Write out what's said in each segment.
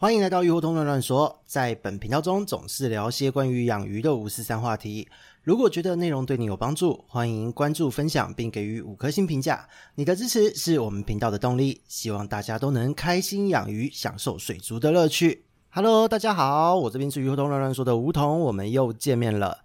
欢迎来到鱼活通乱乱说，在本频道中总是聊些关于养鱼的五四三话题。如果觉得内容对你有帮助，欢迎关注、分享并给予五颗星评价。你的支持是我们频道的动力。希望大家都能开心养鱼，享受水族的乐趣。Hello，大家好，我这边是鱼活通乱乱说的梧桐，我们又见面了。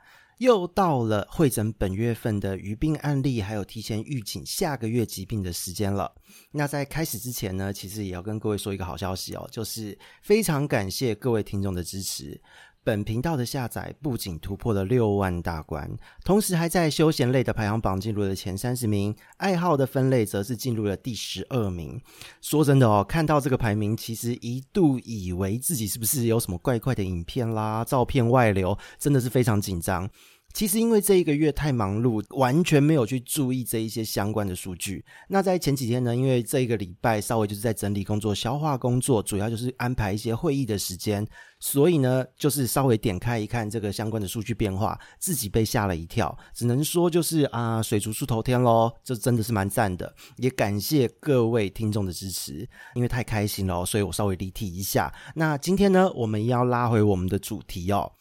又到了会诊本月份的鱼病案例，还有提前预警下个月疾病的时间了。那在开始之前呢，其实也要跟各位说一个好消息哦，就是非常感谢各位听众的支持。本频道的下载不仅突破了六万大关，同时还在休闲类的排行榜进入了前三十名，爱好的分类则是进入了第十二名。说真的哦，看到这个排名，其实一度以为自己是不是有什么怪怪的影片啦、照片外流，真的是非常紧张。其实因为这一个月太忙碌，完全没有去注意这一些相关的数据。那在前几天呢，因为这一个礼拜稍微就是在整理工作、消化工作，主要就是安排一些会议的时间，所以呢，就是稍微点开一看这个相关的数据变化，自己被吓了一跳。只能说就是啊，水族出头天喽，这真的是蛮赞的。也感谢各位听众的支持，因为太开心了，所以我稍微离题一下。那今天呢，我们要拉回我们的主题哦，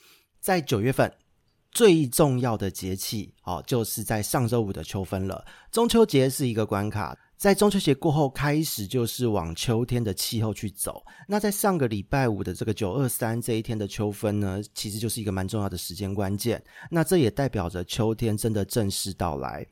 在九月份。最重要的节气哦，就是在上周五的秋分了。中秋节是一个关卡，在中秋节过后开始就是往秋天的气候去走。那在上个礼拜五的这个九二三这一天的秋分呢，其实就是一个蛮重要的时间关键。那这也代表着秋天真的正式到来。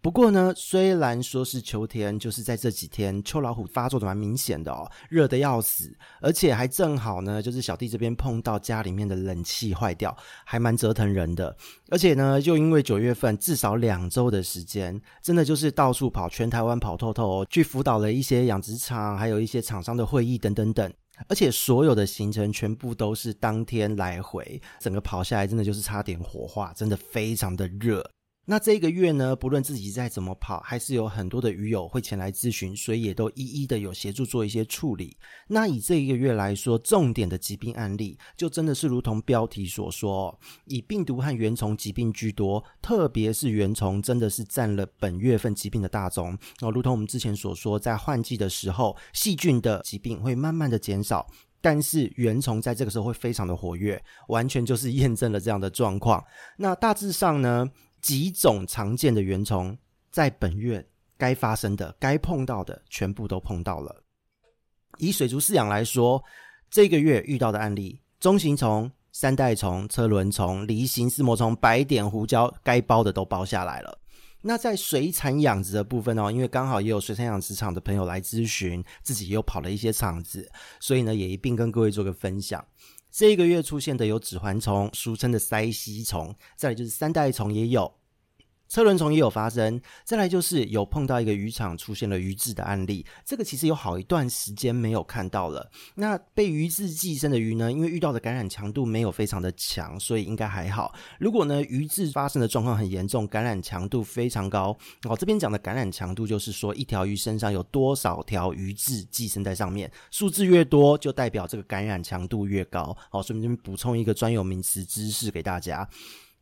不过呢，虽然说是秋天，就是在这几天秋老虎发作的蛮明显的哦，热得要死，而且还正好呢，就是小弟这边碰到家里面的冷气坏掉，还蛮折腾人的。而且呢，就因为九月份至少两周的时间，真的就是到处跑，全台湾跑透透哦，去辅导了一些养殖场，还有一些厂商的会议等等等，而且所有的行程全部都是当天来回，整个跑下来真的就是差点火化，真的非常的热。那这个月呢，不论自己再怎么跑，还是有很多的鱼友会前来咨询，所以也都一一的有协助做一些处理。那以这一个月来说，重点的疾病案例，就真的是如同标题所说，以病毒和原虫疾病居多，特别是原虫真的是占了本月份疾病的大宗。哦，如同我们之前所说，在换季的时候，细菌的疾病会慢慢的减少，但是原虫在这个时候会非常的活跃，完全就是验证了这样的状况。那大致上呢，几种常见的原虫，在本月该发生的、该碰到的，全部都碰到了。以水族饲养来说，这个月遇到的案例：中型虫、三代虫、车轮虫、梨形丝膜虫、白点胡椒，该包的都包下来了。那在水产养殖的部分哦，因为刚好也有水产养殖场的朋友来咨询，自己又跑了一些场子，所以呢，也一并跟各位做个分享。这个月出现的有指环虫，俗称的鳃吸虫，再来就是三代虫也有。车轮虫也有发生，再来就是有碰到一个渔场出现了鱼渍的案例，这个其实有好一段时间没有看到了。那被鱼渍寄生的鱼呢，因为遇到的感染强度没有非常的强，所以应该还好。如果呢鱼渍发生的状况很严重，感染强度非常高，哦，这边讲的感染强度就是说一条鱼身上有多少条鱼渍寄生在上面，数字越多就代表这个感染强度越高。好，顺便补充一个专有名词知识给大家。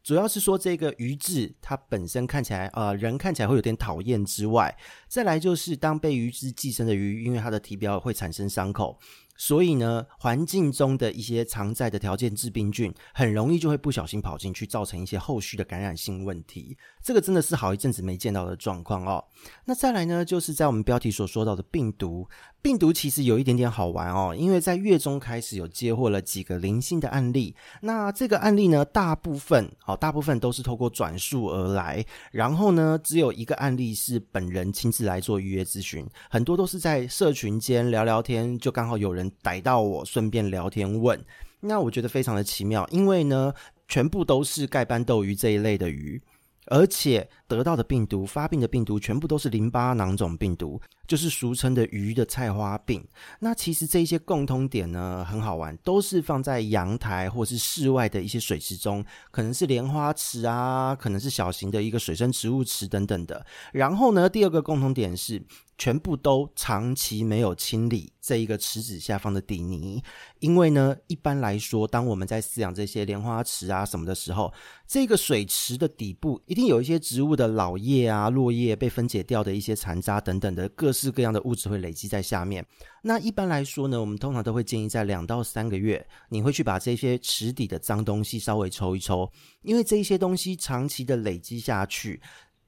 主要是说这个鱼质它本身看起来，呃，人看起来会有点讨厌之外，再来就是当被鱼质寄生的鱼，因为它的体表会产生伤口。所以呢，环境中的一些常在的条件致病菌，很容易就会不小心跑进去，造成一些后续的感染性问题。这个真的是好一阵子没见到的状况哦。那再来呢，就是在我们标题所说到的病毒，病毒其实有一点点好玩哦，因为在月中开始有接获了几个零星的案例。那这个案例呢，大部分哦，大部分都是透过转述而来，然后呢，只有一个案例是本人亲自来做预约咨询，很多都是在社群间聊聊天，就刚好有人。逮到我，顺便聊天问，那我觉得非常的奇妙，因为呢，全部都是盖斑斗鱼这一类的鱼，而且得到的病毒、发病的病毒，全部都是淋巴囊肿病毒。就是俗称的鱼的菜花病。那其实这一些共通点呢，很好玩，都是放在阳台或是室外的一些水池中，可能是莲花池啊，可能是小型的一个水生植物池等等的。然后呢，第二个共同点是全部都长期没有清理这一个池子下方的底泥，因为呢，一般来说，当我们在饲养这些莲花池啊什么的时候，这个水池的底部一定有一些植物的老叶啊、落叶被分解掉的一些残渣等等的各式各样的物质会累积在下面。那一般来说呢，我们通常都会建议在两到三个月，你会去把这些池底的脏东西稍微抽一抽，因为这一些东西长期的累积下去。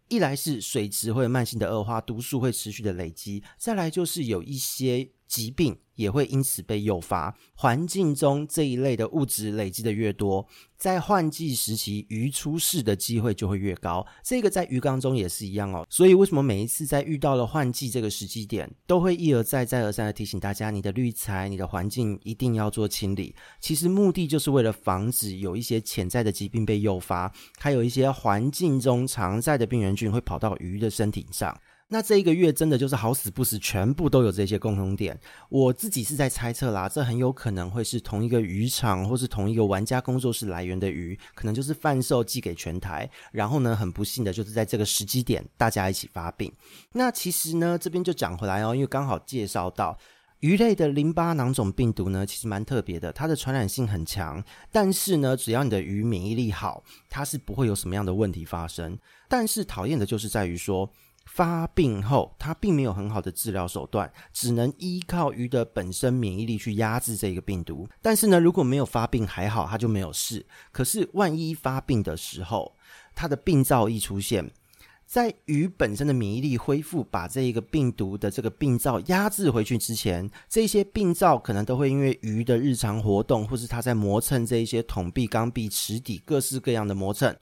一来是水质会慢性的恶化，毒素会持续的累积；再来就是有一些疾病也会因此被诱发。环境中这一类的物质累积的越多，在换季时期鱼出事的机会就会越高。这个在鱼缸中也是一样哦。所以为什么每一次在遇到了换季这个时机点，都会一而再、再而三的提醒大家，你的滤材、你的环境一定要做清理。其实目的就是为了防止有一些潜在的疾病被诱发，还有一些环境中常在的病原菌会跑到鱼的身体上。那这一个月真的就是好死不死，全部都有这些共同点。我自己是在猜测啦，这很有可能会是同一个渔场或是同一个玩家工作室来源的鱼，可能就是贩售寄给全台。然后呢，很不幸的就是在这个时机点，大家一起发病。那其实呢，这边就讲回来哦，因为刚好介绍到鱼类的淋巴囊肿病毒呢，其实蛮特别的，它的传染性很强。但是呢，只要你的鱼免疫力好，它是不会有什么样的问题发生。但是讨厌的就是在于说。发病后，它并没有很好的治疗手段，只能依靠鱼的本身免疫力去压制这个病毒。但是呢，如果没有发病还好，它就没有事。可是万一发病的时候，它的病灶一出现，在鱼本身的免疫力恢复，把这一个病毒的这个病灶压制回去之前，这些病灶可能都会因为鱼的日常活动，或是它在磨蹭这一些桶壁、缸壁、池底各式各样的磨蹭。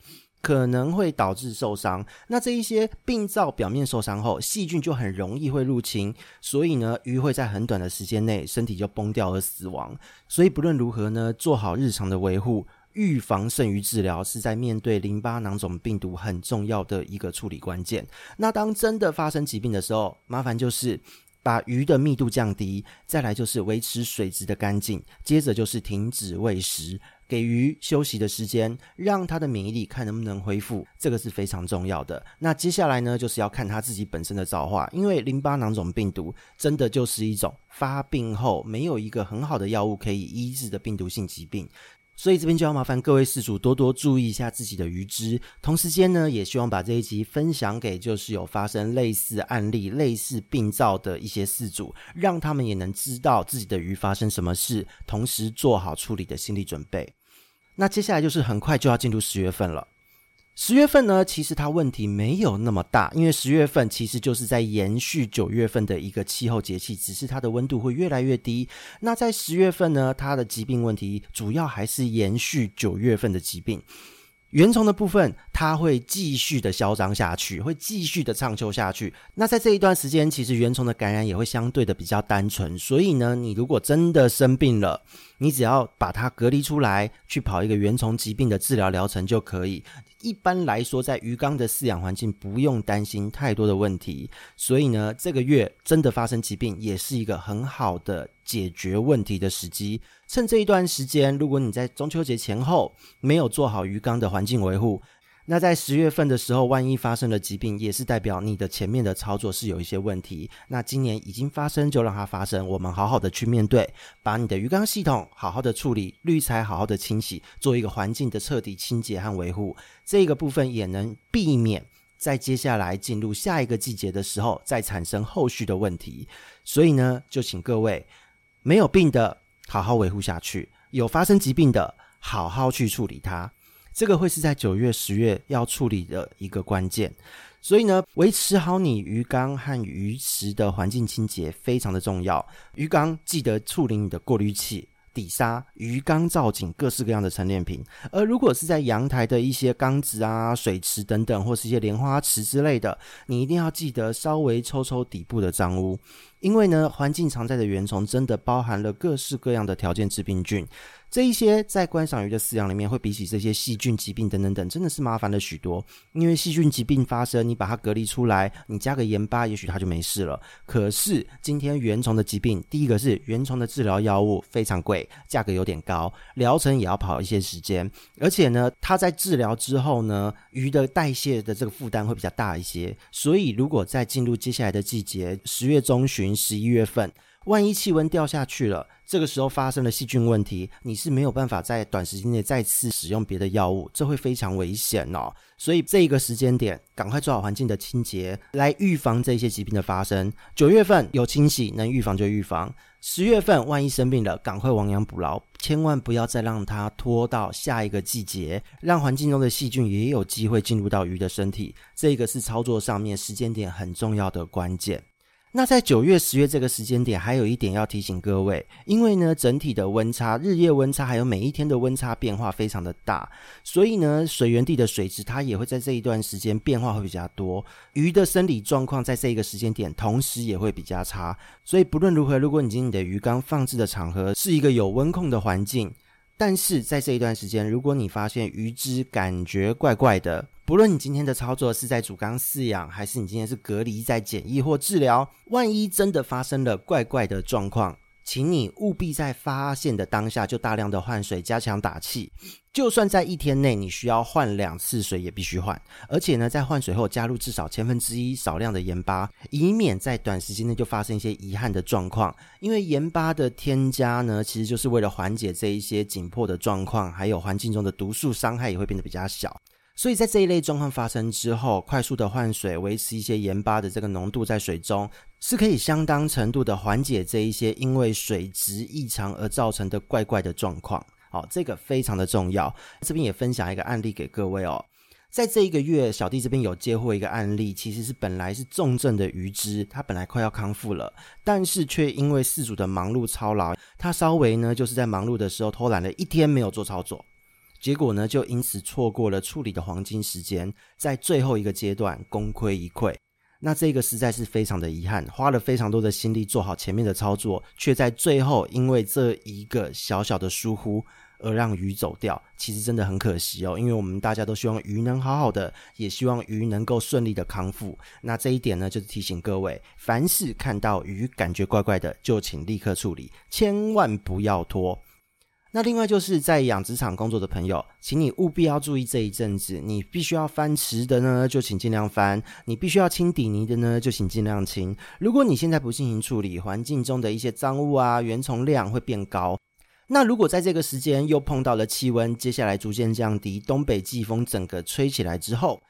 可能会导致受伤，那这一些病灶表面受伤后，细菌就很容易会入侵，所以呢，鱼会在很短的时间内身体就崩掉而死亡。所以不论如何呢，做好日常的维护，预防胜于治疗，是在面对淋巴囊肿病毒很重要的一个处理关键。那当真的发生疾病的时候，麻烦就是把鱼的密度降低，再来就是维持水质的干净，接着就是停止喂食。给予休息的时间，让他的免疫力看能不能恢复，这个是非常重要的。那接下来呢，就是要看他自己本身的造化，因为淋巴囊肿病毒真的就是一种发病后没有一个很好的药物可以医治的病毒性疾病。所以这边就要麻烦各位事主多多注意一下自己的鱼只，同时间呢，也希望把这一集分享给就是有发生类似案例、类似病灶的一些事主，让他们也能知道自己的鱼发生什么事，同时做好处理的心理准备。那接下来就是很快就要进入十月份了。十月份呢，其实它问题没有那么大，因为十月份其实就是在延续九月份的一个气候节气，只是它的温度会越来越低。那在十月份呢，它的疾病问题主要还是延续九月份的疾病。原虫的部分，它会继续的嚣张下去，会继续的畅秋下去。那在这一段时间，其实原虫的感染也会相对的比较单纯。所以呢，你如果真的生病了，你只要把它隔离出来，去跑一个原虫疾病的治疗疗程就可以。一般来说，在鱼缸的饲养环境不用担心太多的问题。所以呢，这个月真的发生疾病，也是一个很好的解决问题的时机。趁这一段时间，如果你在中秋节前后没有做好鱼缸的环境维护，那在十月份的时候，万一发生了疾病，也是代表你的前面的操作是有一些问题。那今年已经发生，就让它发生，我们好好的去面对，把你的鱼缸系统好好的处理，滤材好好的清洗，做一个环境的彻底清洁和维护。这个部分也能避免在接下来进入下一个季节的时候再产生后续的问题。所以呢，就请各位没有病的。好好维护下去，有发生疾病的，好好去处理它。这个会是在九月、十月要处理的一个关键。所以呢，维持好你鱼缸和鱼池的环境清洁非常的重要。鱼缸记得处理你的过滤器。底沙、鱼缸造景、各式各样的陈列品，而如果是在阳台的一些缸子啊、水池等等，或是一些莲花池之类的，你一定要记得稍微抽抽底部的脏污，因为呢，环境常在的原虫真的包含了各式各样的条件致病菌。这一些在观赏鱼的饲养里面，会比起这些细菌疾病等等等，真的是麻烦了许多。因为细菌疾病发生，你把它隔离出来，你加个盐巴，也许它就没事了。可是今天原虫的疾病，第一个是原虫的治疗药物非常贵，价格有点高，疗程也要跑一些时间，而且呢，它在治疗之后呢，鱼的代谢的这个负担会比较大一些。所以如果在进入接下来的季节，十月中旬、十一月份。万一气温掉下去了，这个时候发生了细菌问题，你是没有办法在短时间内再次使用别的药物，这会非常危险哦。所以这一个时间点，赶快做好环境的清洁，来预防这些疾病的发生。九月份有清洗，能预防就预防。十月份万一生病了，赶快亡羊补牢，千万不要再让它拖到下一个季节，让环境中的细菌也有机会进入到鱼的身体。这个是操作上面时间点很重要的关键。那在九月、十月这个时间点，还有一点要提醒各位，因为呢，整体的温差、日夜温差，还有每一天的温差变化非常的大，所以呢，水源地的水质它也会在这一段时间变化会比较多，鱼的生理状况在这一个时间点同时也会比较差。所以不论如何，如果你今天你的鱼缸放置的场合是一个有温控的环境，但是在这一段时间，如果你发现鱼只感觉怪怪的，不论你今天的操作是在主缸饲养，还是你今天是隔离在检疫或治疗，万一真的发生了怪怪的状况，请你务必在发现的当下就大量的换水，加强打气。就算在一天内你需要换两次水，也必须换。而且呢，在换水后加入至少千分之一少量的盐巴，以免在短时间内就发生一些遗憾的状况。因为盐巴的添加呢，其实就是为了缓解这一些紧迫的状况，还有环境中的毒素伤害也会变得比较小。所以在这一类状况发生之后，快速的换水，维持一些盐巴的这个浓度在水中，是可以相当程度的缓解这一些因为水质异常而造成的怪怪的状况。好，这个非常的重要。这边也分享一个案例给各位哦。在这一个月，小弟这边有接获一个案例，其实是本来是重症的鱼只，它本来快要康复了，但是却因为饲主的忙碌操劳，它稍微呢就是在忙碌的时候偷懒了一天没有做操作。结果呢，就因此错过了处理的黄金时间，在最后一个阶段功亏一篑。那这个实在是非常的遗憾，花了非常多的心力做好前面的操作，却在最后因为这一个小小的疏忽而让鱼走掉。其实真的很可惜哦，因为我们大家都希望鱼能好好的，也希望鱼能够顺利的康复。那这一点呢，就是提醒各位，凡是看到鱼感觉怪怪的，就请立刻处理，千万不要拖。那另外就是在养殖场工作的朋友，请你务必要注意这一阵子，你必须要翻池的呢，就请尽量翻；你必须要清底泥的呢，就请尽量清。如果你现在不进行处理，环境中的一些脏物啊，原虫量会变高。那如果在这个时间又碰到了气温，接下来逐渐降低，东北季风整个吹起来之后。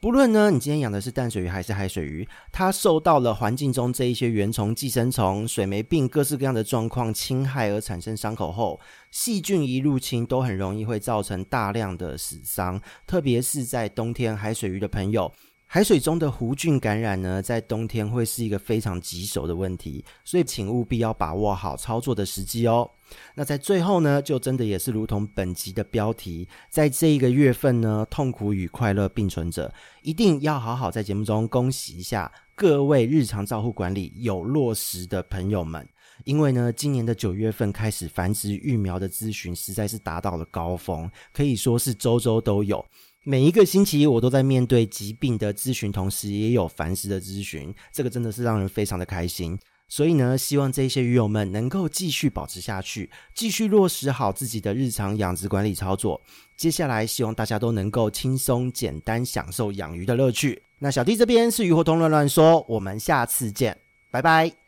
不论呢，你今天养的是淡水鱼还是海水鱼，它受到了环境中这一些原虫、寄生虫、水霉病各式各样的状况侵害而产生伤口后，细菌一入侵都很容易会造成大量的死伤，特别是在冬天海水鱼的朋友。海水中的弧菌感染呢，在冬天会是一个非常棘手的问题，所以请务必要把握好操作的时机哦。那在最后呢，就真的也是如同本集的标题，在这一个月份呢，痛苦与快乐并存着，一定要好好在节目中恭喜一下各位日常照护管理有落实的朋友们，因为呢，今年的九月份开始繁殖育苗的咨询实在是达到了高峰，可以说是周周都有。每一个星期，我都在面对疾病的咨询，同时也有繁殖的咨询，这个真的是让人非常的开心。所以呢，希望这些鱼友们能够继续保持下去，继续落实好自己的日常养殖管理操作。接下来，希望大家都能够轻松简单享受养鱼的乐趣。那小弟这边是鱼活通乱乱说，我们下次见，拜拜。